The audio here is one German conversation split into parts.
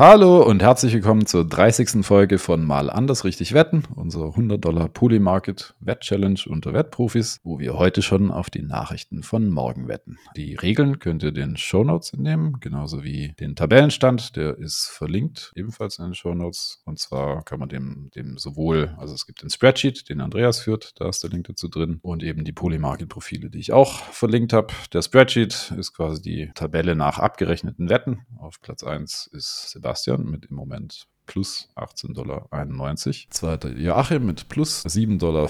Hallo und herzlich willkommen zur 30. Folge von Mal anders richtig wetten, unser 100 Dollar Polymarket Wett Challenge unter Wettprofis, wo wir heute schon auf die Nachrichten von morgen wetten. Die Regeln könnt ihr den Show Notes entnehmen, genauso wie den Tabellenstand, der ist verlinkt ebenfalls in den Show Notes. Und zwar kann man dem, dem sowohl, also es gibt den Spreadsheet, den Andreas führt, da ist der Link dazu drin und eben die Polymarket Profile, die ich auch verlinkt habe. Der Spreadsheet ist quasi die Tabelle nach abgerechneten Wetten. Auf Platz 1 ist Sebastian Sebastian mit im Moment plus 18,91 Dollar. Zweiter Joachim mit plus 7,05 Dollar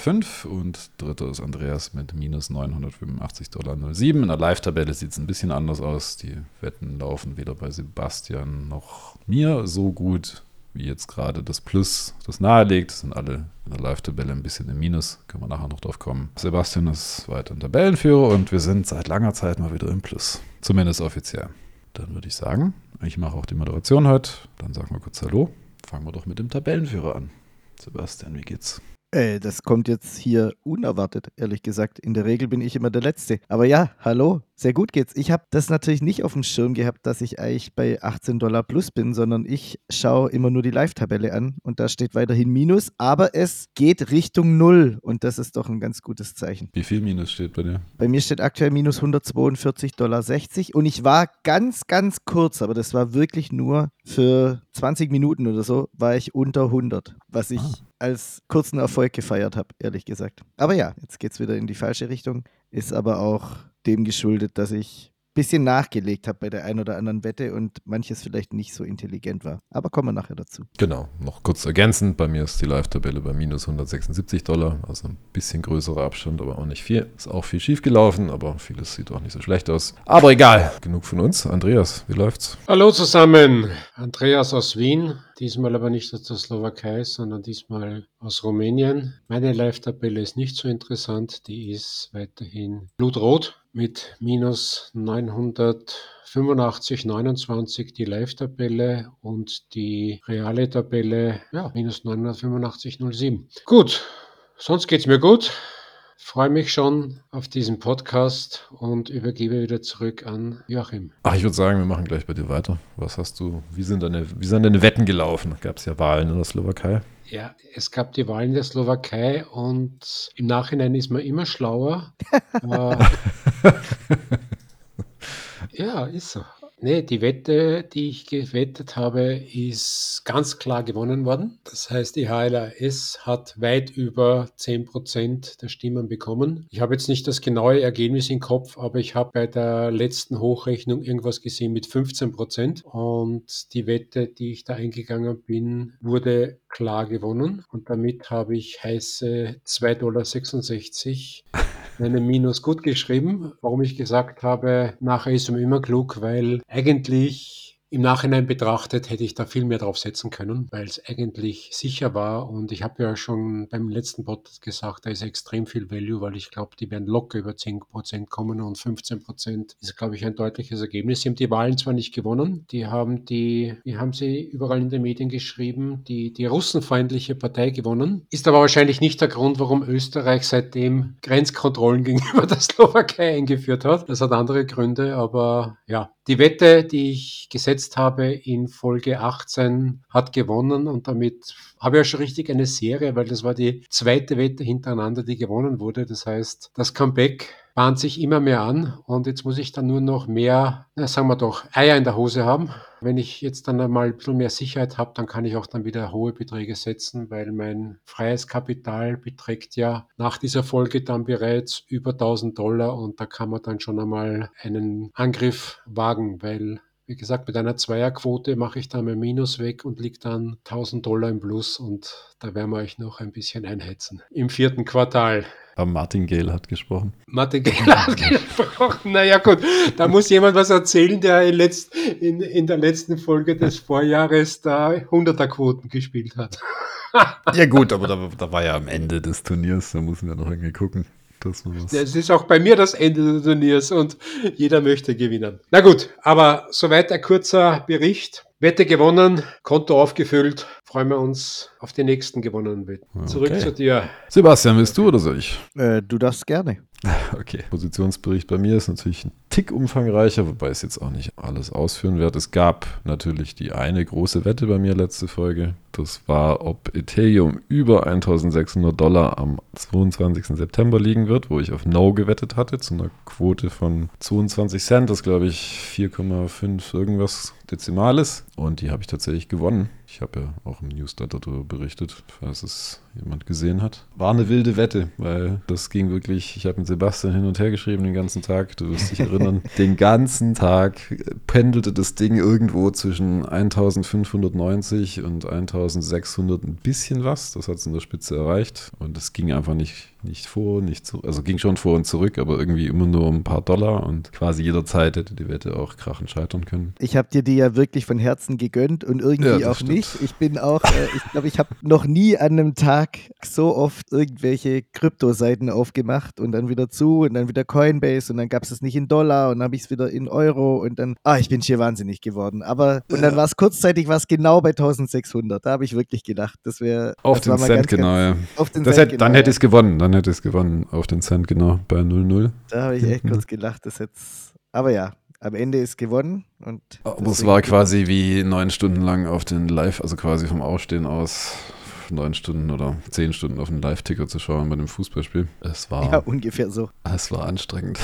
und dritter ist Andreas mit minus 985,07 Dollar. In der Live-Tabelle sieht es ein bisschen anders aus. Die Wetten laufen weder bei Sebastian noch mir so gut wie jetzt gerade das Plus das nahelegt. Sind alle in der Live-Tabelle ein bisschen im Minus. Können wir nachher noch drauf kommen. Sebastian ist weiter in Tabellenführer und wir sind seit langer Zeit mal wieder im Plus. Zumindest offiziell. Dann würde ich sagen, ich mache auch die Moderation heute. Dann sagen wir kurz Hallo. Fangen wir doch mit dem Tabellenführer an. Sebastian, wie geht's? Äh, das kommt jetzt hier unerwartet, ehrlich gesagt. In der Regel bin ich immer der Letzte. Aber ja, hallo, sehr gut geht's. Ich habe das natürlich nicht auf dem Schirm gehabt, dass ich eigentlich bei 18 Dollar plus bin, sondern ich schaue immer nur die Live-Tabelle an und da steht weiterhin Minus, aber es geht Richtung Null und das ist doch ein ganz gutes Zeichen. Wie viel Minus steht bei dir? Bei mir steht aktuell minus 142,60 Dollar und ich war ganz, ganz kurz, aber das war wirklich nur für 20 Minuten oder so, war ich unter 100, was ich ah als kurzen Erfolg gefeiert habe, ehrlich gesagt. Aber ja, jetzt geht es wieder in die falsche Richtung. Ist aber auch dem geschuldet, dass ich bisschen nachgelegt habe bei der einen oder anderen Wette und manches vielleicht nicht so intelligent war. Aber kommen wir nachher dazu. Genau, noch kurz ergänzend, bei mir ist die Live-Tabelle bei minus 176 Dollar, also ein bisschen größerer Abstand, aber auch nicht viel. Ist auch viel schief gelaufen, aber vieles sieht auch nicht so schlecht aus. Aber egal, genug von uns. Andreas, wie läuft's? Hallo zusammen, Andreas aus Wien. Diesmal aber nicht aus der Slowakei, sondern diesmal aus Rumänien. Meine Live-Tabelle ist nicht so interessant. Die ist weiterhin blutrot mit minus 985,29 die Live-Tabelle und die reale Tabelle, ja, minus 985,07. Gut, sonst geht's mir gut. Freue mich schon auf diesen Podcast und übergebe wieder zurück an Joachim. Ach, ich würde sagen, wir machen gleich bei dir weiter. Was hast du, wie sind deine, wie sind deine Wetten gelaufen? Gab es ja Wahlen in der Slowakei? Ja, es gab die Wahlen in der Slowakei und im Nachhinein ist man immer schlauer. äh, ja, ist so. Nee, die Wette, die ich gewettet habe, ist ganz klar gewonnen worden. Das heißt, die HLAS hat weit über 10% der Stimmen bekommen. Ich habe jetzt nicht das genaue Ergebnis im Kopf, aber ich habe bei der letzten Hochrechnung irgendwas gesehen mit 15%. Und die Wette, die ich da eingegangen bin, wurde klar gewonnen. Und damit habe ich heiße 2,66 Dollar einen Minus gut geschrieben. Warum ich gesagt habe, nachher ist man immer klug, weil eigentlich im Nachhinein betrachtet hätte ich da viel mehr drauf setzen können, weil es eigentlich sicher war. Und ich habe ja schon beim letzten Podcast gesagt, da ist extrem viel Value, weil ich glaube, die werden locker über 10% kommen und 15% ist, glaube ich, ein deutliches Ergebnis. Sie haben die Wahlen zwar nicht gewonnen, die haben die, wie haben sie überall in den Medien geschrieben, die, die russenfeindliche Partei gewonnen. Ist aber wahrscheinlich nicht der Grund, warum Österreich seitdem Grenzkontrollen gegenüber der Slowakei eingeführt hat. Das hat andere Gründe, aber ja, die Wette, die ich gesetzt habe in Folge 18, hat gewonnen und damit habe ich ja schon richtig eine Serie, weil das war die zweite Wette hintereinander, die gewonnen wurde. Das heißt, das Comeback bahnt sich immer mehr an und jetzt muss ich dann nur noch mehr, na, sagen wir doch, Eier in der Hose haben. Wenn ich jetzt dann einmal ein bisschen mehr Sicherheit habe, dann kann ich auch dann wieder hohe Beträge setzen, weil mein freies Kapital beträgt ja nach dieser Folge dann bereits über 1000 Dollar und da kann man dann schon einmal einen Angriff wagen, weil wie gesagt, mit einer Zweierquote mache ich da mein Minus weg und liege dann 1000 Dollar im Plus und da werden wir euch noch ein bisschen einhetzen. Im vierten Quartal. Aber Martin Gehl hat gesprochen. Martin Gehl hat gesprochen. Naja, gut, da muss jemand was erzählen, der in, letzt, in, in der letzten Folge des Vorjahres da 100er-Quoten gespielt hat. ja, gut, aber da, da war ja am Ende des Turniers, da müssen wir noch irgendwie gucken. Das es ist auch bei mir das Ende des Turniers und jeder möchte gewinnen. Na gut, aber soweit ein kurzer Bericht. Wette gewonnen, Konto aufgefüllt. Freuen wir uns auf die nächsten gewonnenen Wetten. Okay. Zurück zu dir. Sebastian, willst du oder soll ich? Äh, du darfst gerne. Okay. Positionsbericht bei mir ist natürlich ein Tick umfangreicher, wobei es jetzt auch nicht alles ausführen werde. Es gab natürlich die eine große Wette bei mir letzte Folge. Das war, ob Ethereum über 1600 Dollar am 22. September liegen wird, wo ich auf No gewettet hatte, zu einer Quote von 22 Cent. Das glaube ich 4,5 irgendwas Dezimales. Und die habe ich tatsächlich gewonnen. Ich habe ja auch im Newsletter darüber berichtet, falls es jemand gesehen hat. War eine wilde Wette, weil das ging wirklich, ich habe mit Sebastian hin und her geschrieben den ganzen Tag, du wirst dich erinnern. den ganzen Tag pendelte das Ding irgendwo zwischen 1590 und 1600 ein bisschen was. Das hat es in der Spitze erreicht und es ging einfach nicht nicht vor, nicht zurück. Also ging schon vor und zurück, aber irgendwie immer nur um ein paar Dollar und quasi jederzeit hätte die Wette auch krachend scheitern können. Ich habe dir die ja wirklich von Herzen gegönnt und irgendwie ja, auch stimmt. nicht. Ich bin auch, äh, ich glaube, ich habe noch nie an einem Tag so oft irgendwelche Kryptoseiten aufgemacht und dann wieder zu und dann wieder Coinbase und dann gab es es nicht in Dollar und dann habe ich es wieder in Euro und dann, ah, ich bin schier wahnsinnig geworden. Aber, und dann war es kurzzeitig was genau bei 1600. Da habe ich wirklich gedacht, das wäre. Auf den Cent, ganz, genau, ja. Auf den das Cent, hätte, genau, dann hätte ich es gewonnen. Dann hätte es gewonnen auf den Cent, genau, bei 0-0. Da habe ich echt kurz gelacht, das jetzt. Aber ja, am Ende ist gewonnen. Und Aber es war quasi wie neun Stunden lang auf den Live, also quasi vom Aufstehen aus neun Stunden oder zehn Stunden auf den Live-Ticker zu schauen bei dem Fußballspiel. Es war. Ja, ungefähr so. Es war anstrengend.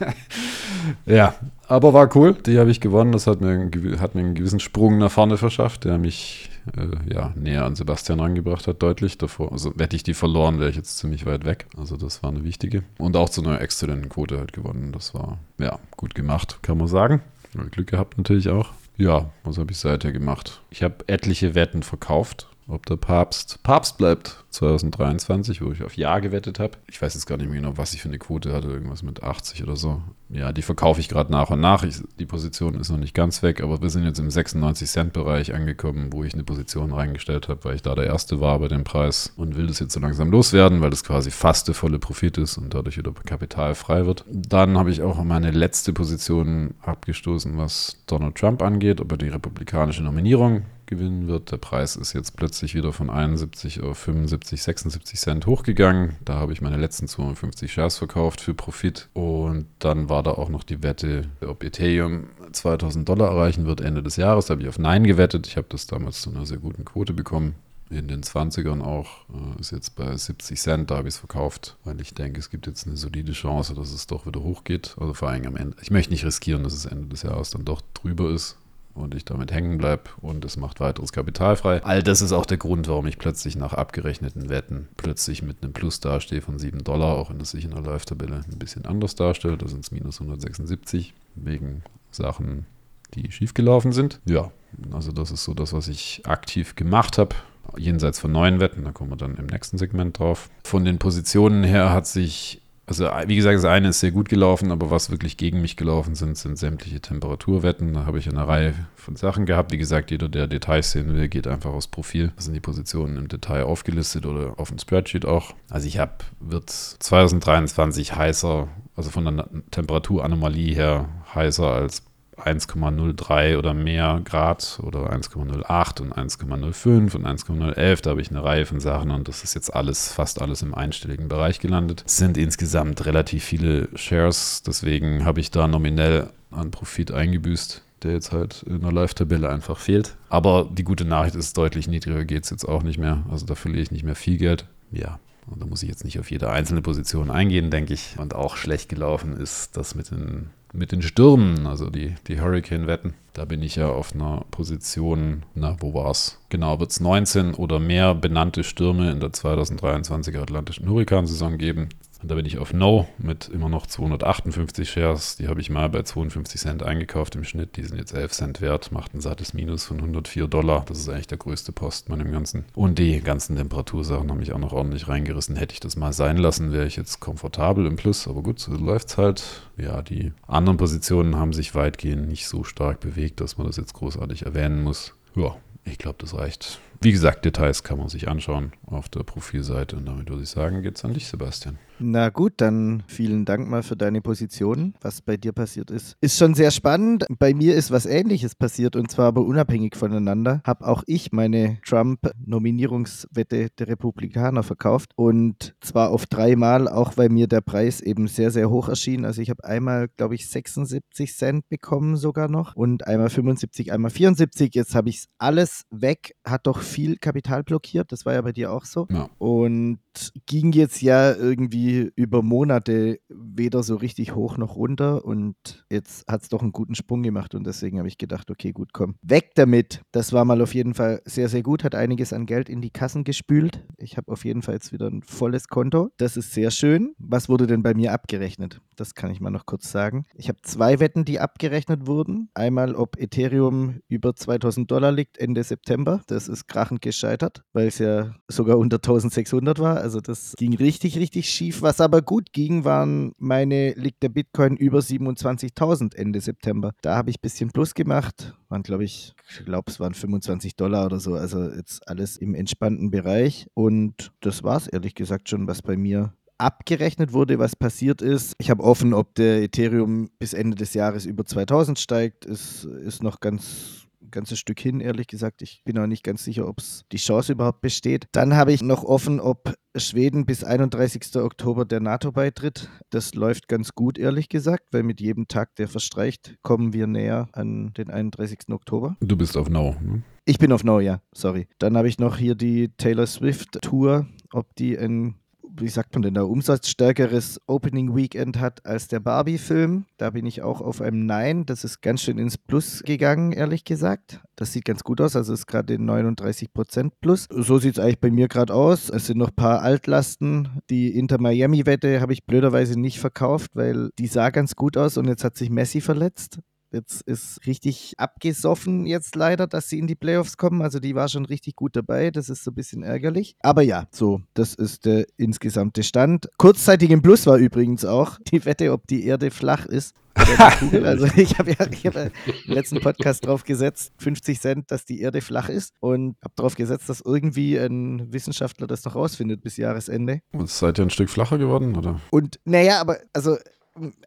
ja, aber war cool. Die habe ich gewonnen. Das hat mir, hat mir einen gewissen Sprung nach vorne verschafft, der mich äh, ja, näher an Sebastian rangebracht hat, deutlich davor. Also hätte ich die verloren, wäre ich jetzt ziemlich weit weg. Also das war eine wichtige. Und auch zu einer exzellenten Quote halt gewonnen. Das war ja gut gemacht, kann man sagen. Glück gehabt natürlich auch. Ja, was habe ich seither gemacht? Ich habe etliche Wetten verkauft ob der Papst Papst bleibt 2023, wo ich auf Ja gewettet habe. Ich weiß jetzt gar nicht mehr genau, was ich für eine Quote hatte, irgendwas mit 80 oder so. Ja, die verkaufe ich gerade nach und nach. Ich, die Position ist noch nicht ganz weg, aber wir sind jetzt im 96 Cent Bereich angekommen, wo ich eine Position reingestellt habe, weil ich da der Erste war bei dem Preis und will das jetzt so langsam loswerden, weil das quasi fast der volle Profit ist und dadurch wieder Kapital frei wird. Dann habe ich auch meine letzte Position abgestoßen, was Donald Trump angeht, ob er die republikanische Nominierung gewinnen wird. Der Preis ist jetzt plötzlich wieder von 71 auf 75, 76 Cent hochgegangen. Da habe ich meine letzten 250 Shares verkauft für Profit. Und dann war da auch noch die Wette, ob Ethereum 2000 Dollar erreichen wird Ende des Jahres. Da habe ich auf Nein gewettet. Ich habe das damals zu einer sehr guten Quote bekommen in den 20ern auch, äh, ist jetzt bei 70 Cent, da habe ich es verkauft, weil ich denke, es gibt jetzt eine solide Chance, dass es doch wieder hochgeht. Also vor allem am Ende. Ich möchte nicht riskieren, dass es Ende des Jahres dann doch drüber ist und ich damit hängen bleibe und es macht weiteres Kapital frei. All das ist auch der Grund, warum ich plötzlich nach abgerechneten Wetten plötzlich mit einem Plus dastehe von 7 Dollar, auch wenn es sich in der Live-Tabelle ein bisschen anders darstellt. Da sind es minus 176 wegen Sachen, die schiefgelaufen sind. Ja, also das ist so das, was ich aktiv gemacht habe. Jenseits von neuen Wetten, da kommen wir dann im nächsten Segment drauf. Von den Positionen her hat sich also wie gesagt, das eine ist sehr gut gelaufen, aber was wirklich gegen mich gelaufen sind, sind sämtliche Temperaturwetten. Da habe ich eine Reihe von Sachen gehabt. Wie gesagt, jeder, der Details sehen will, geht einfach aufs Profil. Da sind die Positionen im Detail aufgelistet oder auf dem Spreadsheet auch. Also ich habe, wird 2023 heißer, also von der Temperaturanomalie her heißer als 1,03 oder mehr Grad oder 1,08 und 1,05 und 1,011. Da habe ich eine Reihe von Sachen und das ist jetzt alles, fast alles im einstelligen Bereich gelandet. Es sind insgesamt relativ viele Shares, deswegen habe ich da nominell an Profit eingebüßt der jetzt halt in der Live-Tabelle einfach fehlt. Aber die gute Nachricht ist, deutlich niedriger geht es jetzt auch nicht mehr. Also da verliere ich nicht mehr viel Geld. Ja, und da muss ich jetzt nicht auf jede einzelne Position eingehen, denke ich. Und auch schlecht gelaufen ist das mit den mit den Stürmen, also die, die Hurricane-Wetten. Da bin ich ja auf einer Position, na, wo war es? Genau, wird es 19 oder mehr benannte Stürme in der 2023er Atlantischen Hurrikansaison geben. Und da bin ich auf No mit immer noch 258 Shares. Die habe ich mal bei 52 Cent eingekauft im Schnitt. Die sind jetzt 11 Cent wert, macht ein sattes Minus von 104 Dollar. Das ist eigentlich der größte Posten bei dem Ganzen. Und die ganzen Temperatursachen haben mich auch noch ordentlich reingerissen. Hätte ich das mal sein lassen, wäre ich jetzt komfortabel im Plus. Aber gut, so läuft es halt. Ja, die anderen Positionen haben sich weitgehend nicht so stark bewegt, dass man das jetzt großartig erwähnen muss. Ja, ich glaube, das reicht Wie gesagt, Details kann man sich anschauen auf der Profilseite. Und damit würde ich sagen, geht's an dich, Sebastian. Na gut, dann vielen Dank mal für deine Position. Was bei dir passiert ist, ist schon sehr spannend. Bei mir ist was Ähnliches passiert und zwar aber unabhängig voneinander. Habe auch ich meine Trump-Nominierungswette der Republikaner verkauft und zwar auf dreimal, auch weil mir der Preis eben sehr, sehr hoch erschien. Also ich habe einmal, glaube ich, 76 Cent bekommen sogar noch und einmal 75, einmal 74. Jetzt habe ich es alles weg, hat doch viel Kapital blockiert. Das war ja bei dir auch so. Ja. Und ging jetzt ja irgendwie über Monate weder so richtig hoch noch runter und jetzt hat es doch einen guten Sprung gemacht und deswegen habe ich gedacht, okay, gut, komm, weg damit. Das war mal auf jeden Fall sehr, sehr gut, hat einiges an Geld in die Kassen gespült. Ich habe auf jeden Fall jetzt wieder ein volles Konto. Das ist sehr schön. Was wurde denn bei mir abgerechnet? Das kann ich mal noch kurz sagen. Ich habe zwei Wetten, die abgerechnet wurden. Einmal, ob Ethereum über 2000 Dollar liegt Ende September. Das ist krachend gescheitert, weil es ja sogar unter 1600 war. Also das ging richtig, richtig schief. Was aber gut ging, waren meine, liegt der Bitcoin über 27.000 Ende September. Da habe ich ein bisschen Plus gemacht. Waren, glaube ich, ich glaube, es waren 25 Dollar oder so. Also jetzt alles im entspannten Bereich. Und das war es ehrlich gesagt schon, was bei mir abgerechnet wurde, was passiert ist. Ich habe offen, ob der Ethereum bis Ende des Jahres über 2000 steigt, ist, ist noch ganz ganzes Stück hin, ehrlich gesagt. Ich bin auch nicht ganz sicher, ob es die Chance überhaupt besteht. Dann habe ich noch offen, ob Schweden bis 31. Oktober der NATO beitritt. Das läuft ganz gut, ehrlich gesagt, weil mit jedem Tag, der verstreicht, kommen wir näher an den 31. Oktober. Du bist auf No. Ne? Ich bin auf No, ja, sorry. Dann habe ich noch hier die Taylor Swift Tour, ob die ein wie sagt man denn da, umsatzstärkeres Opening Weekend hat als der Barbie-Film. Da bin ich auch auf einem Nein. Das ist ganz schön ins Plus gegangen, ehrlich gesagt. Das sieht ganz gut aus. Also ist gerade in 39 Prozent plus. So sieht es eigentlich bei mir gerade aus. Es sind noch ein paar Altlasten. Die Inter Miami-Wette habe ich blöderweise nicht verkauft, weil die sah ganz gut aus und jetzt hat sich Messi verletzt. Jetzt ist richtig abgesoffen jetzt leider, dass sie in die Playoffs kommen. Also die war schon richtig gut dabei. Das ist so ein bisschen ärgerlich. Aber ja, so, das ist der insgesamte Stand. Kurzzeitig im Plus war übrigens auch die Wette, ob die Erde flach ist. also ich habe ja, hab ja im letzten Podcast drauf gesetzt, 50 Cent, dass die Erde flach ist und habe darauf gesetzt, dass irgendwie ein Wissenschaftler das noch rausfindet bis Jahresende. Und seid ihr ein Stück flacher geworden, oder? Und naja, aber also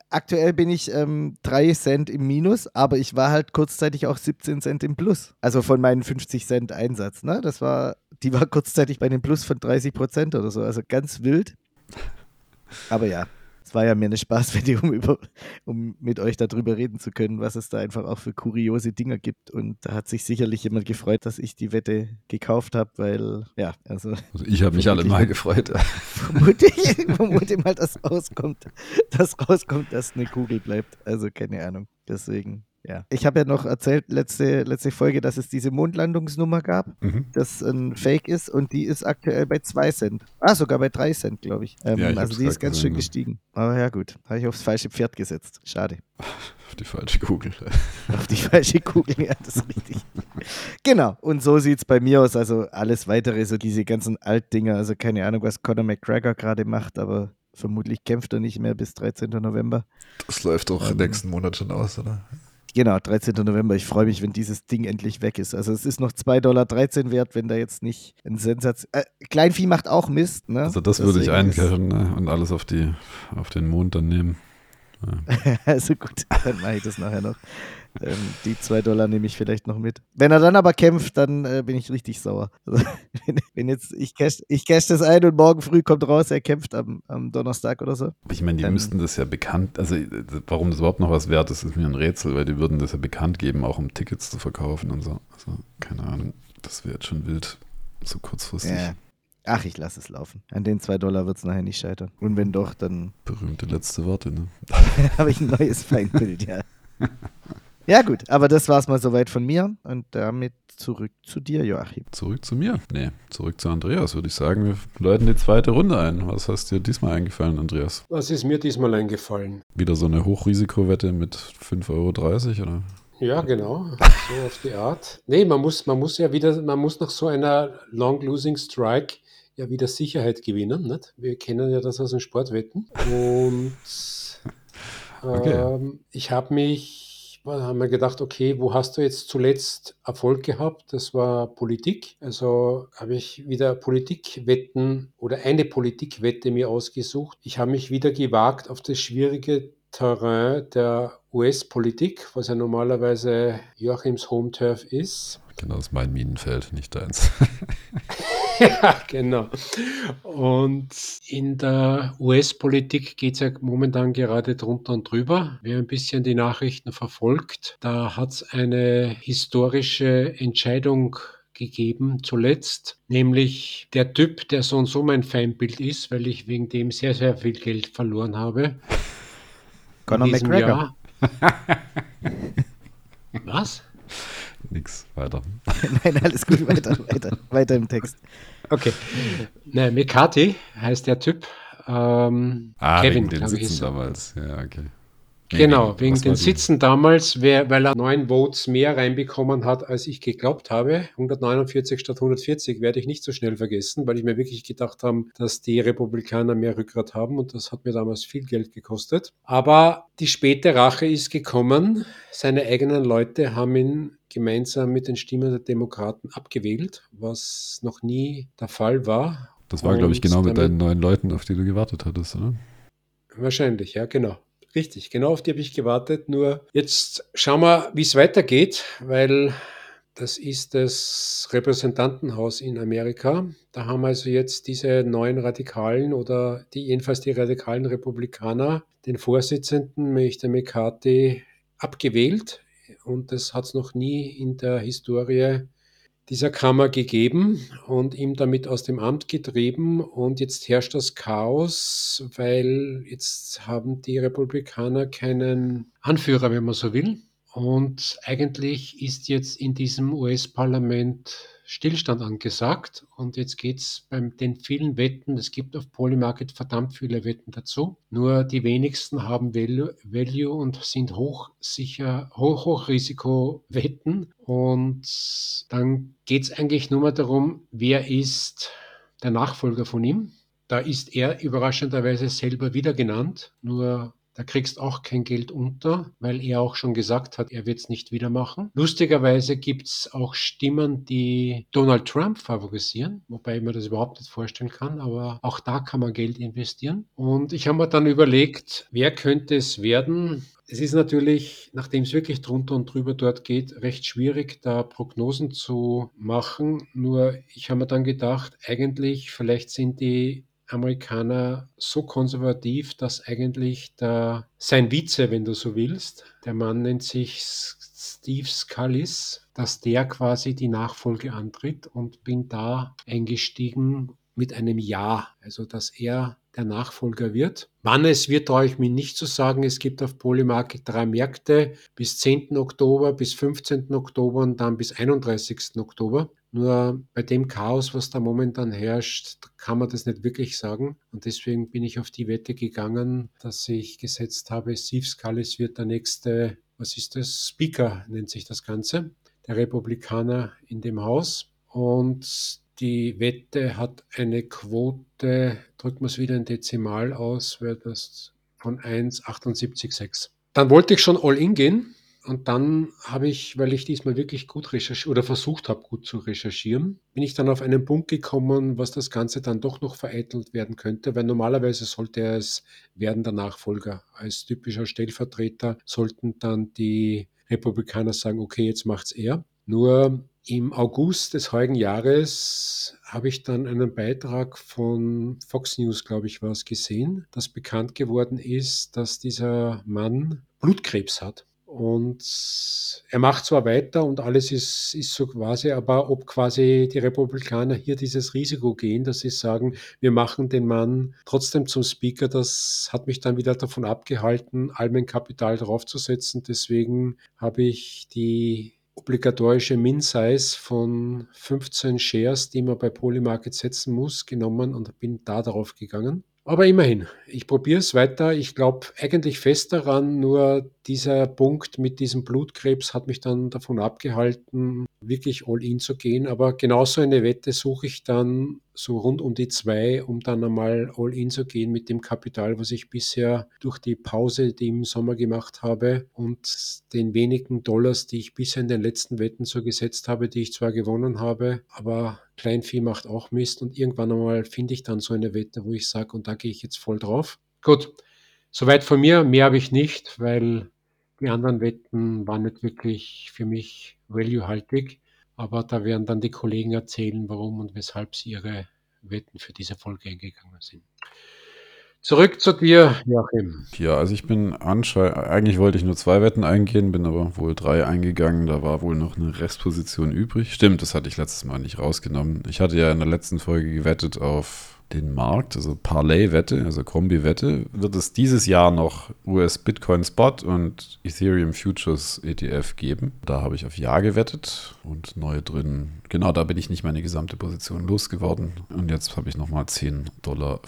aktuell bin ich ähm, 3 Cent im Minus, aber ich war halt kurzzeitig auch 17 Cent im Plus. Also von meinen 50 Cent Einsatz. Ne? Das war, die war kurzzeitig bei einem Plus von 30 Prozent oder so. Also ganz wild. Aber ja, es war ja mir eine Spaßwette, um, um mit euch darüber reden zu können, was es da einfach auch für kuriose Dinger gibt. Und da hat sich sicherlich jemand gefreut, dass ich die Wette gekauft habe, weil, ja, also. also ich habe mich alle mal gefreut. Vermute ich, vermute mal, dass rauskommt, dass rauskommt, dass eine Kugel bleibt. Also keine Ahnung. Deswegen. Ja. Ich habe ja noch erzählt, letzte, letzte Folge, dass es diese Mondlandungsnummer gab, mhm. das ein Fake ist und die ist aktuell bei 2 Cent. Ah, sogar bei 3 Cent, glaube ich. Ähm, ja, ich. Also die ist ganz schön gestiegen. Aber ja, gut. Habe ich aufs falsche Pferd gesetzt. Schade. Auf die falsche Kugel. Auf die falsche Kugel, ja, das ist richtig. genau. Und so sieht es bei mir aus. Also alles weitere, so diese ganzen Altdinger. Also keine Ahnung, was Conor McGregor gerade macht, aber vermutlich kämpft er nicht mehr bis 13. November. Das läuft doch ähm, nächsten Monat schon aus, oder? Genau, 13. November. Ich freue mich, wenn dieses Ding endlich weg ist. Also es ist noch 2,13 Dollar wert, wenn da jetzt nicht ein Sensation... Äh, Kleinvieh macht auch Mist, ne? Also das Deswegen würde ich eincashen ne? und alles auf, die, auf den Mond dann nehmen. Ja. also gut, dann mache ich das nachher noch. Ähm, die zwei Dollar nehme ich vielleicht noch mit. Wenn er dann aber kämpft, dann äh, bin ich richtig sauer. Also, wenn, wenn, jetzt, ich cash, ich cash das ein und morgen früh kommt raus, er kämpft am, am Donnerstag oder so. Ich meine, die ähm, müssten das ja bekannt, also warum das überhaupt noch was wert ist, ist mir ein Rätsel, weil die würden das ja bekannt geben, auch um Tickets zu verkaufen und so. Also, keine Ahnung, das wäre jetzt schon wild, so kurzfristig. Ja. Ach, ich lasse es laufen. An den zwei Dollar wird es nachher nicht scheitern. Und wenn doch, dann. Berühmte letzte Worte, ne? Habe ich ein neues Feindbild, ja. Ja, gut, aber das war es mal soweit von mir und damit zurück zu dir, Joachim. Zurück zu mir? Nee, zurück zu Andreas, würde ich sagen. Wir läuten die zweite Runde ein. Was hast dir diesmal eingefallen, Andreas? Was ist mir diesmal eingefallen? Wieder so eine Hochrisikowette mit 5,30 Euro, oder? Ja, genau. So auf die Art. Nee, man muss, man muss ja wieder, man muss nach so einer Long-Losing Strike ja wieder Sicherheit gewinnen. Nicht? Wir kennen ja das aus den Sportwetten. Und okay. ähm, ich habe mich haben wir gedacht, okay, wo hast du jetzt zuletzt Erfolg gehabt? Das war Politik. Also habe ich wieder Politikwetten oder eine Politikwette mir ausgesucht. Ich habe mich wieder gewagt auf das schwierige Terrain der US-Politik, was ja normalerweise Joachims Home Turf ist. Genau, das ist mein Minenfeld, nicht deins. ja, genau. Und in der US-Politik geht es ja momentan gerade drunter und drüber. Wer ein bisschen die Nachrichten verfolgt, da hat es eine historische Entscheidung gegeben zuletzt, nämlich der Typ, der so und so mein Feindbild ist, weil ich wegen dem sehr, sehr viel Geld verloren habe. Conor McGregor. Was? Nix, weiter. Nein, alles gut, weiter, weiter, weiter im Text. Okay. Ne, McCarthy heißt der Typ. Ähm, ah, Kevin, wegen den Sitzen damals. Ja, okay. Genau, wegen den Sitzen damals, weil er neun Votes mehr reinbekommen hat, als ich geglaubt habe. 149 statt 140 werde ich nicht so schnell vergessen, weil ich mir wirklich gedacht habe, dass die Republikaner mehr Rückgrat haben und das hat mir damals viel Geld gekostet. Aber die späte Rache ist gekommen. Seine eigenen Leute haben ihn gemeinsam mit den Stimmen der Demokraten abgewählt, was noch nie der Fall war. Das war, glaube ich, genau mit deinen neuen Leuten, auf die du gewartet hattest, oder? Wahrscheinlich, ja, genau. Richtig, genau auf die habe ich gewartet. Nur jetzt schauen wir, wie es weitergeht, weil das ist das Repräsentantenhaus in Amerika. Da haben also jetzt diese neuen Radikalen oder die jedenfalls die radikalen Republikaner den Vorsitzenden, Mr. McCarthy, abgewählt. Und das hat es noch nie in der Historie dieser Kammer gegeben und ihm damit aus dem Amt getrieben. Und jetzt herrscht das Chaos, weil jetzt haben die Republikaner keinen Anführer, wenn man so will. Und eigentlich ist jetzt in diesem US-Parlament Stillstand angesagt. Und jetzt geht es bei den vielen Wetten, es gibt auf Polymarket verdammt viele Wetten dazu. Nur die wenigsten haben Value, und sind hochsicher, hoch, Hochrisiko-Wetten. Und dann geht es eigentlich nur mal darum, wer ist der Nachfolger von ihm. Da ist er überraschenderweise selber wieder genannt. Nur da kriegst auch kein Geld unter, weil er auch schon gesagt hat, er wird es nicht wieder machen. Lustigerweise gibt es auch Stimmen, die Donald Trump favorisieren, wobei ich mir das überhaupt nicht vorstellen kann, aber auch da kann man Geld investieren. Und ich habe mir dann überlegt, wer könnte es werden? Es ist natürlich, nachdem es wirklich drunter und drüber dort geht, recht schwierig, da Prognosen zu machen. Nur ich habe mir dann gedacht, eigentlich, vielleicht sind die Amerikaner so konservativ, dass eigentlich der, sein Vize, wenn du so willst, der Mann nennt sich Steve Scullis, dass der quasi die Nachfolge antritt und bin da eingestiegen mit einem Ja, also dass er der Nachfolger wird. Wann es wird, traue ich mir nicht zu sagen. Es gibt auf Polymarket drei Märkte bis 10. Oktober, bis 15. Oktober und dann bis 31. Oktober. Nur bei dem Chaos, was da momentan herrscht, kann man das nicht wirklich sagen. Und deswegen bin ich auf die Wette gegangen, dass ich gesetzt habe, Steve Scullis wird der nächste, was ist das? Speaker nennt sich das Ganze, der Republikaner in dem Haus. Und die Wette hat eine Quote, drücken wir es wieder in Dezimal aus, wäre das von 1,786. Dann wollte ich schon all in gehen und dann habe ich, weil ich diesmal wirklich gut recherchiert oder versucht habe, gut zu recherchieren, bin ich dann auf einen Punkt gekommen, was das Ganze dann doch noch vereitelt werden könnte, weil normalerweise sollte es werden der Nachfolger. Als typischer Stellvertreter sollten dann die Republikaner sagen, okay, jetzt macht's er. Nur im August des heutigen Jahres habe ich dann einen Beitrag von Fox News, glaube ich, war es gesehen, dass bekannt geworden ist, dass dieser Mann Blutkrebs hat. Und er macht zwar weiter und alles ist, ist so quasi, aber ob quasi die Republikaner hier dieses Risiko gehen, dass sie sagen, wir machen den Mann trotzdem zum Speaker, das hat mich dann wieder davon abgehalten, all mein Kapital draufzusetzen. Deswegen habe ich die obligatorische Min-Size von 15 Shares, die man bei Polymarket setzen muss, genommen und bin da darauf gegangen. Aber immerhin, ich probiere es weiter. Ich glaube eigentlich fest daran, nur dieser Punkt mit diesem Blutkrebs hat mich dann davon abgehalten, wirklich all in zu gehen. Aber genauso eine Wette suche ich dann so rund um die zwei, um dann einmal all in zu gehen mit dem Kapital, was ich bisher durch die Pause, die ich im Sommer gemacht habe und den wenigen Dollars, die ich bisher in den letzten Wetten so gesetzt habe, die ich zwar gewonnen habe, aber Kleinvieh macht auch Mist und irgendwann einmal finde ich dann so eine Wette, wo ich sage, und da gehe ich jetzt voll drauf. Gut, soweit von mir. Mehr habe ich nicht, weil die anderen Wetten waren nicht wirklich für mich value-haltig. Aber da werden dann die Kollegen erzählen, warum und weshalb sie ihre Wetten für diese Folge eingegangen sind. Zurück zu dir, Joachim. Ja, also ich bin anscheinend, eigentlich wollte ich nur zwei Wetten eingehen, bin aber wohl drei eingegangen. Da war wohl noch eine Restposition übrig. Stimmt, das hatte ich letztes Mal nicht rausgenommen. Ich hatte ja in der letzten Folge gewettet auf den Markt, also Parlay-Wette, also Kombi-Wette, wird es dieses Jahr noch US Bitcoin Spot und Ethereum Futures ETF geben. Da habe ich auf Ja gewettet und neu drin. Genau, da bin ich nicht meine gesamte Position losgeworden. Und jetzt habe ich nochmal 10,50 Dollar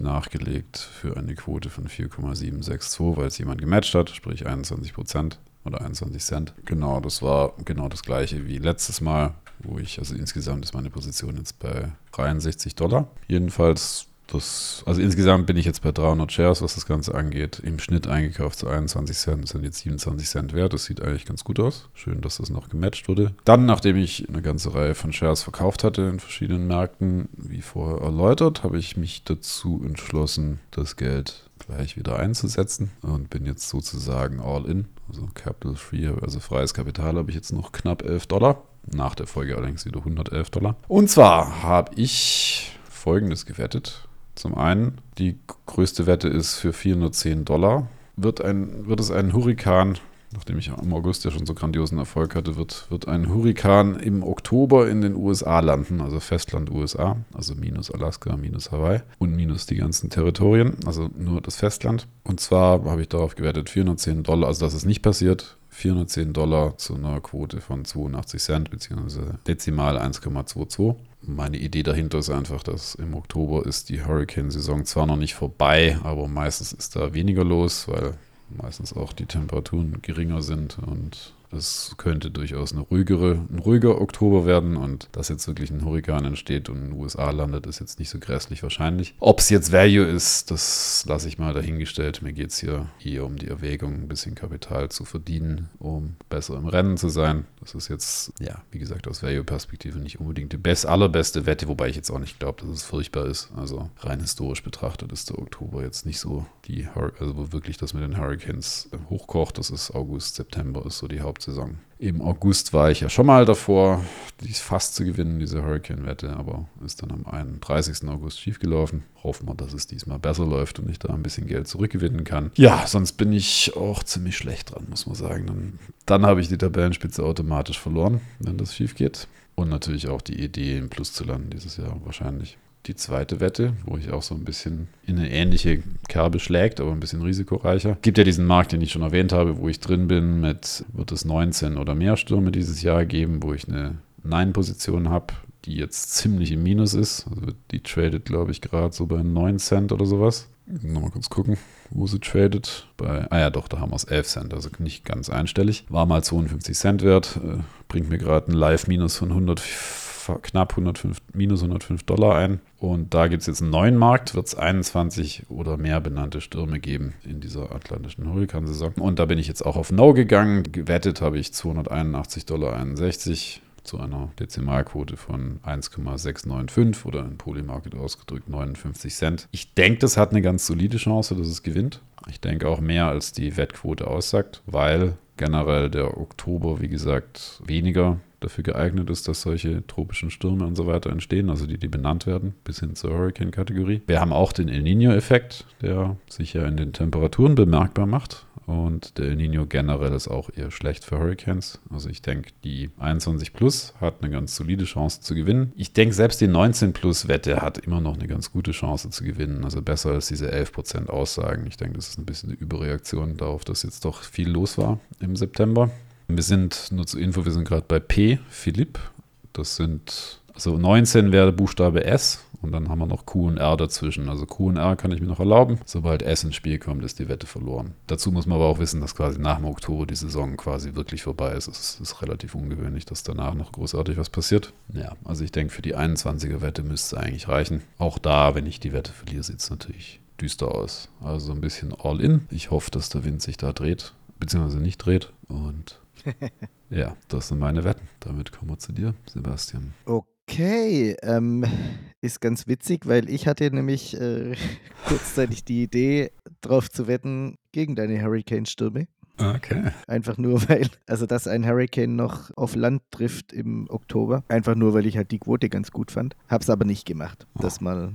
nachgelegt für eine Quote von 4,762, weil es jemand gematcht hat, sprich 21 Prozent oder 21 Cent. Genau, das war genau das gleiche wie letztes Mal wo ich, also insgesamt ist meine Position jetzt bei 63 Dollar. Jedenfalls, das, also insgesamt bin ich jetzt bei 300 Shares, was das Ganze angeht. Im Schnitt eingekauft zu 21 Cent, sind jetzt 27 Cent wert. Das sieht eigentlich ganz gut aus. Schön, dass das noch gematcht wurde. Dann, nachdem ich eine ganze Reihe von Shares verkauft hatte in verschiedenen Märkten, wie vorher erläutert, habe ich mich dazu entschlossen, das Geld gleich wieder einzusetzen und bin jetzt sozusagen all in. Also Capital Free, also freies Kapital habe ich jetzt noch knapp 11 Dollar. Nach der Folge allerdings wieder 111 Dollar. Und zwar habe ich folgendes gewettet. Zum einen, die größte Wette ist für 410 Dollar. Wird, ein, wird es einen Hurrikan nachdem ich im August ja schon so grandiosen Erfolg hatte, wird, wird ein Hurrikan im Oktober in den USA landen, also Festland USA, also minus Alaska, minus Hawaii und minus die ganzen Territorien, also nur das Festland. Und zwar habe ich darauf gewettet 410 Dollar, also das ist nicht passiert, 410 Dollar zu einer Quote von 82 Cent, beziehungsweise dezimal 1,22. Meine Idee dahinter ist einfach, dass im Oktober ist die Hurricane-Saison zwar noch nicht vorbei, aber meistens ist da weniger los, weil meistens auch die Temperaturen geringer sind und es könnte durchaus eine ruhigere, ein ruhiger Oktober werden und dass jetzt wirklich ein Hurrikan entsteht und in den USA landet, ist jetzt nicht so grässlich wahrscheinlich. Ob es jetzt Value ist, das lasse ich mal dahingestellt. Mir geht es hier eher um die Erwägung, ein bisschen Kapital zu verdienen, um besser im Rennen zu sein. Das ist jetzt, ja, wie gesagt, aus Value-Perspektive nicht unbedingt die best, allerbeste Wette, wobei ich jetzt auch nicht glaube, dass es furchtbar ist. Also rein historisch betrachtet ist der Oktober jetzt nicht so die, also wo wirklich das mit den Hurricanes hochkocht. Das ist August, September ist so die Haupt Hauptsaison. Im August war ich ja schon mal davor, die fast zu gewinnen, diese Hurricane-Wette, aber ist dann am 31. August schiefgelaufen. Hoffen wir, dass es diesmal besser läuft und ich da ein bisschen Geld zurückgewinnen kann. Ja, sonst bin ich auch ziemlich schlecht dran, muss man sagen. Dann, dann habe ich die Tabellenspitze automatisch verloren, wenn das schief geht. Und natürlich auch die Idee, im Plus zu landen dieses Jahr wahrscheinlich die zweite Wette, wo ich auch so ein bisschen in eine ähnliche Kerbe schlägt, aber ein bisschen risikoreicher. Gibt ja diesen Markt, den ich schon erwähnt habe, wo ich drin bin mit, wird es 19 oder mehr Stürme dieses Jahr geben, wo ich eine Nein-Position habe, die jetzt ziemlich im Minus ist. Also die tradet, glaube ich, gerade so bei 9 Cent oder sowas. Nochmal kurz gucken, wo sie tradet. Bei, ah ja, doch, da haben wir es 11 Cent, also nicht ganz einstellig. War mal 52 Cent wert, äh, bringt mir gerade ein Live-Minus von 100 knapp 105, minus 105 Dollar ein. Und da gibt es jetzt einen neuen Markt, wird es 21 oder mehr benannte Stürme geben in dieser atlantischen Hurrikansaison. Und da bin ich jetzt auch auf No gegangen. Gewettet habe ich 281,61 Dollar zu einer Dezimalquote von 1,695 oder in Polymarket ausgedrückt 59 Cent. Ich denke, das hat eine ganz solide Chance, dass es gewinnt. Ich denke auch mehr, als die Wettquote aussagt, weil generell der Oktober, wie gesagt, weniger dafür geeignet ist, dass solche tropischen Stürme und so weiter entstehen, also die, die benannt werden, bis hin zur Hurricane-Kategorie. Wir haben auch den El Nino-Effekt, der sich ja in den Temperaturen bemerkbar macht. Und der El Nino generell ist auch eher schlecht für Hurricanes. Also ich denke, die 21 Plus hat eine ganz solide Chance zu gewinnen. Ich denke, selbst die 19 Plus Wette hat immer noch eine ganz gute Chance zu gewinnen. Also besser als diese 11% Aussagen. Ich denke, das ist ein bisschen eine Überreaktion darauf, dass jetzt doch viel los war im September. Wir sind, nur zur Info, wir sind gerade bei P, Philipp. Das sind, also 19 wäre Buchstabe S Und dann haben wir noch Q und R dazwischen. Also Q und R kann ich mir noch erlauben. Sobald S ins Spiel kommt, ist die Wette verloren. Dazu muss man aber auch wissen, dass quasi nach dem Oktober die Saison quasi wirklich vorbei ist. Es ist relativ ungewöhnlich, dass danach noch großartig was passiert. Ja, also ich denke, für die 21er Wette müsste es eigentlich reichen. Auch da, wenn ich die Wette verliere, sieht es natürlich düster aus. Also ein bisschen all in. Ich hoffe, dass der Wind sich da dreht, beziehungsweise nicht dreht. Und ja, das sind meine Wetten. Damit kommen wir zu dir, Sebastian. Okay, ähm, ist ganz witzig, weil ich hatte nämlich äh, kurzzeitig die Idee, drauf zu wetten gegen deine Hurricane-Stürme. Okay. Einfach nur, weil, also dass ein Hurricane noch auf Land trifft im Oktober. Einfach nur, weil ich halt die Quote ganz gut fand. Hab's aber nicht gemacht. Das mal.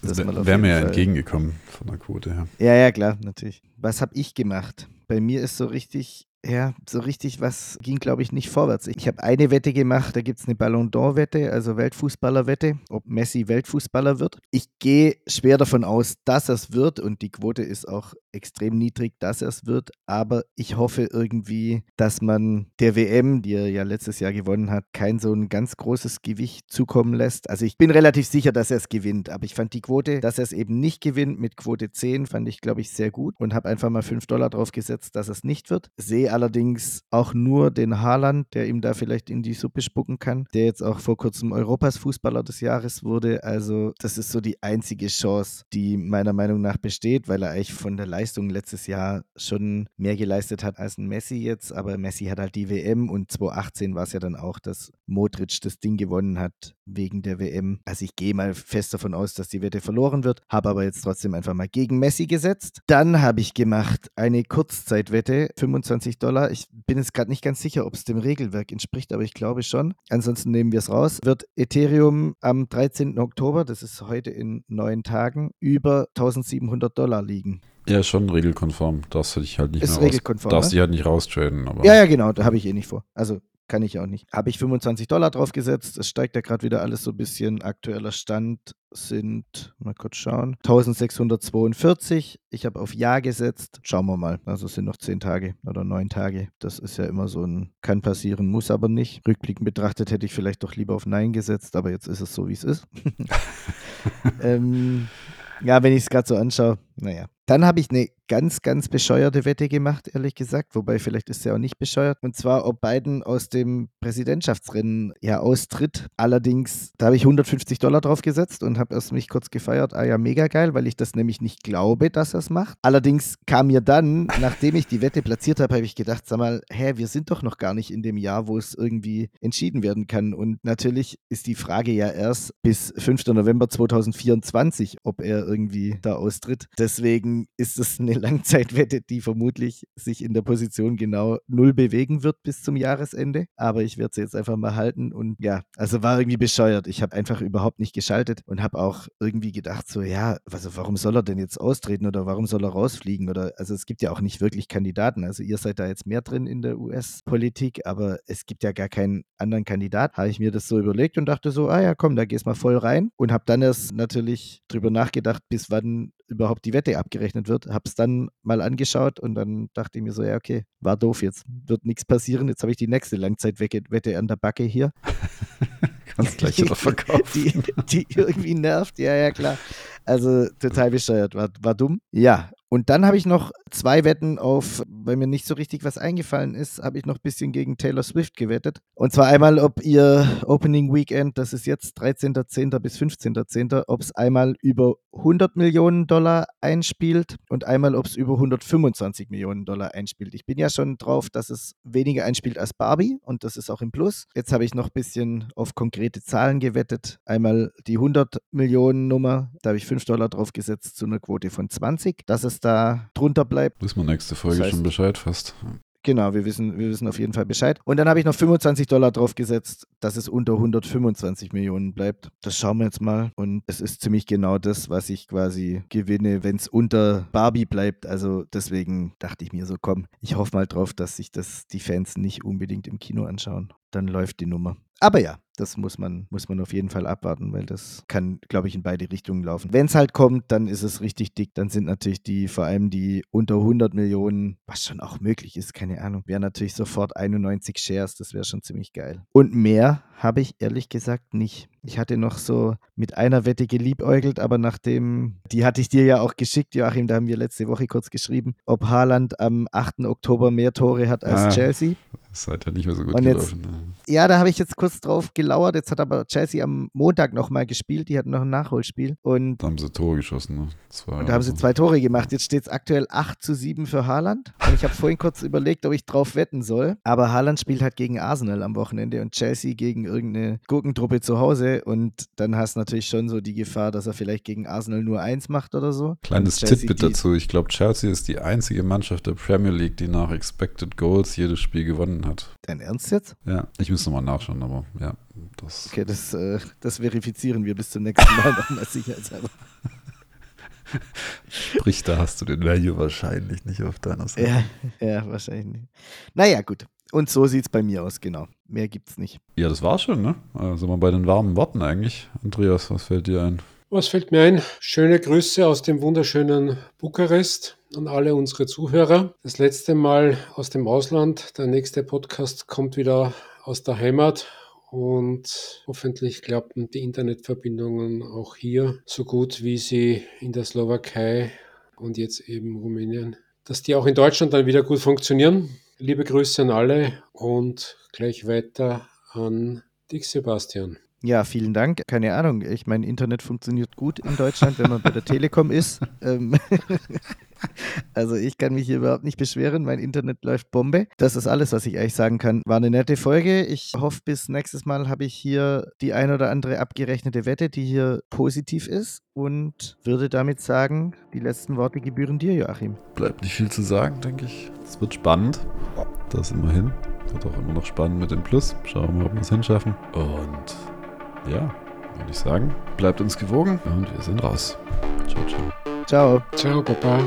Das wäre mir ja entgegengekommen von der Quote her. Ja, ja, klar, natürlich. Was habe ich gemacht? Bei mir ist so richtig ja, so richtig was ging, glaube ich, nicht vorwärts. Ich habe eine Wette gemacht, da gibt es eine Ballon d'Or-Wette, also Weltfußballer-Wette, ob Messi Weltfußballer wird. Ich gehe schwer davon aus, dass es wird und die Quote ist auch extrem niedrig, dass er es wird. Aber ich hoffe irgendwie, dass man der WM, die er ja letztes Jahr gewonnen hat, kein so ein ganz großes Gewicht zukommen lässt. Also ich bin relativ sicher, dass er es gewinnt, aber ich fand die Quote, dass er es eben nicht gewinnt mit Quote 10, fand ich, glaube ich, sehr gut und habe einfach mal 5 Dollar drauf gesetzt, dass es nicht wird. Sehe allerdings auch nur den Haaland, der ihm da vielleicht in die Suppe spucken kann, der jetzt auch vor kurzem Europas Fußballer des Jahres wurde. Also das ist so die einzige Chance, die meiner Meinung nach besteht, weil er eigentlich von der Leistung letztes Jahr schon mehr geleistet hat als ein Messi jetzt. Aber Messi hat halt die WM und 2018 war es ja dann auch, dass Modric das Ding gewonnen hat wegen der WM. Also ich gehe mal fest davon aus, dass die Wette verloren wird, habe aber jetzt trotzdem einfach mal gegen Messi gesetzt. Dann habe ich gemacht eine Kurzzeitwette, 25 Dollar. Ich bin jetzt gerade nicht ganz sicher, ob es dem Regelwerk entspricht, aber ich glaube schon. Ansonsten nehmen wir es raus. Wird Ethereum am 13. Oktober, das ist heute in neun Tagen, über 1700 Dollar liegen. Ja, schon regelkonform. Darfst du dich halt nicht ist regelkonform, darfst ne? dich halt nicht raustraden. Aber Ja, ja, genau, da habe ich eh nicht vor. Also kann ich auch nicht. Habe ich 25 Dollar drauf gesetzt. Es steigt ja gerade wieder alles so ein bisschen. Aktueller Stand sind, mal kurz schauen, 1642. Ich habe auf Ja gesetzt. Schauen wir mal. Also es sind noch 10 Tage oder 9 Tage. Das ist ja immer so ein, kann passieren, muss aber nicht. Rückblickend betrachtet hätte ich vielleicht doch lieber auf Nein gesetzt, aber jetzt ist es so, wie es ist. ähm, ja, wenn ich es gerade so anschaue, naja. Dann habe ich eine ganz, ganz bescheuerte Wette gemacht, ehrlich gesagt. Wobei, vielleicht ist sie auch nicht bescheuert. Und zwar, ob Biden aus dem Präsidentschaftsrennen ja austritt. Allerdings, da habe ich 150 Dollar drauf gesetzt und habe erst mich kurz gefeiert. Ah ja, mega geil, weil ich das nämlich nicht glaube, dass er es macht. Allerdings kam mir dann, nachdem ich die Wette platziert habe, habe ich gedacht, sag mal, hä, wir sind doch noch gar nicht in dem Jahr, wo es irgendwie entschieden werden kann. Und natürlich ist die Frage ja erst bis 5. November 2024, ob er irgendwie da austritt. Deswegen ist es eine Langzeitwette, die vermutlich sich in der Position genau null bewegen wird bis zum Jahresende. Aber ich werde sie jetzt einfach mal halten und ja, also war irgendwie bescheuert. Ich habe einfach überhaupt nicht geschaltet und habe auch irgendwie gedacht, so ja, also warum soll er denn jetzt austreten oder warum soll er rausfliegen? Oder also es gibt ja auch nicht wirklich Kandidaten. Also ihr seid da jetzt mehr drin in der US-Politik, aber es gibt ja gar keinen anderen Kandidat. Habe ich mir das so überlegt und dachte so, ah ja, komm, da gehst mal voll rein und habe dann erst natürlich drüber nachgedacht, bis wann überhaupt die Wette abgerechnet wird. Habe es dann mal angeschaut und dann dachte ich mir so, ja, okay, war doof jetzt. Wird nichts passieren. Jetzt habe ich die nächste Langzeitwette an der Backe hier. kannst gleich wieder verkaufen. Die, die irgendwie nervt. Ja, ja, klar. Also total bescheuert. War, war dumm. Ja. Und dann habe ich noch zwei Wetten auf, weil mir nicht so richtig was eingefallen ist, habe ich noch ein bisschen gegen Taylor Swift gewettet. Und zwar einmal, ob ihr Opening Weekend, das ist jetzt 13.10. bis 15.10., ob es einmal über 100 Millionen Dollar einspielt und einmal, ob es über 125 Millionen Dollar einspielt. Ich bin ja schon drauf, dass es weniger einspielt als Barbie und das ist auch im Plus. Jetzt habe ich noch ein bisschen auf konkrete Zahlen gewettet. Einmal die 100 Millionen Nummer, da habe ich 5 Dollar drauf gesetzt zu einer Quote von 20, dass da drunter bleibt. Wissen wir nächste Folge Das heißt- schon Bescheid fast. Genau, wir wissen, wir wissen auf jeden Fall Bescheid. Und dann habe ich noch 25 Dollar drauf gesetzt, dass es unter 125 Millionen bleibt. Das schauen wir jetzt mal. Und es ist ziemlich genau das, was ich quasi gewinne, wenn es unter Barbie bleibt. Also deswegen dachte ich mir so, komm, ich hoffe mal drauf, dass sich das die Fans nicht unbedingt im Kino anschauen. Dann läuft die Nummer. Aber ja, das muss man, muss man auf jeden Fall abwarten, weil das kann, glaube ich, in beide Richtungen laufen. Wenn es halt kommt, dann ist es richtig dick. Dann sind natürlich die, vor allem die unter 100 Millionen, was schon auch möglich ist, keine Ahnung, wäre natürlich sofort 91 Shares. Das wäre schon ziemlich geil. Und mehr habe ich ehrlich gesagt nicht. Ich hatte noch so mit einer Wette geliebäugelt, aber nachdem, die hatte ich dir ja auch geschickt, Joachim, da haben wir letzte Woche kurz geschrieben, ob Haaland am 8. Oktober mehr Tore hat als Ah. Chelsea. Das halt ja nicht mehr so gut Und jetzt- gelaufen. ne? Ja, da habe ich jetzt kurz drauf gelauert. Jetzt hat aber Chelsea am Montag nochmal gespielt. Die hatten noch ein Nachholspiel. Und Da haben sie Tore geschossen. Ne? Zwei Und da haben sie zwei Tore gemacht. Jetzt steht es aktuell 8 zu 7 für Haaland. Und ich habe vorhin kurz überlegt, ob ich drauf wetten soll. Aber Haaland spielt halt gegen Arsenal am Wochenende und Chelsea gegen irgendeine Gurkentruppe zu Hause. Und dann hast du natürlich schon so die Gefahr, dass er vielleicht gegen Arsenal nur eins macht oder so. Kleines Titbit dazu. Ich glaube, Chelsea ist die einzige Mannschaft der Premier League, die nach Expected Goals jedes Spiel gewonnen hat. Dein Ernst jetzt? Ja, ich muss nochmal nachschauen, aber ja, das. Okay, das, äh, das verifizieren wir bis zum nächsten Mal nochmal sicherheitshalber. Sprich, da hast du den Value wahrscheinlich nicht auf deiner Seite. Ja, ja, wahrscheinlich nicht. Naja, gut. Und so sieht es bei mir aus, genau. Mehr gibt's nicht. Ja, das war's schon, ne? Also mal bei den warmen Worten eigentlich. Andreas, was fällt dir ein? Was fällt mir ein? Schöne Grüße aus dem wunderschönen Bukarest an alle unsere Zuhörer. Das letzte Mal aus dem Ausland. Der nächste Podcast kommt wieder aus der Heimat. Und hoffentlich klappen die Internetverbindungen auch hier so gut, wie sie in der Slowakei und jetzt eben Rumänien, dass die auch in Deutschland dann wieder gut funktionieren. Liebe Grüße an alle und gleich weiter an dich, Sebastian. Ja, vielen Dank. Keine Ahnung. Ich meine, Internet funktioniert gut in Deutschland, wenn man bei der Telekom ist. Ähm, also ich kann mich hier überhaupt nicht beschweren. Mein Internet läuft Bombe. Das ist alles, was ich eigentlich sagen kann. War eine nette Folge. Ich hoffe, bis nächstes Mal habe ich hier die ein oder andere abgerechnete Wette, die hier positiv ist. Und würde damit sagen, die letzten Worte gebühren dir, Joachim. Bleibt nicht viel zu sagen, denke ich. Es wird spannend. Das immerhin. Wird auch immer noch spannend mit dem Plus. Schauen wir mal, ob wir es hinschaffen. Und ja, würde ich sagen, bleibt uns gewogen und wir sind raus. Ciao, ciao. Ciao. Ciao, Papa.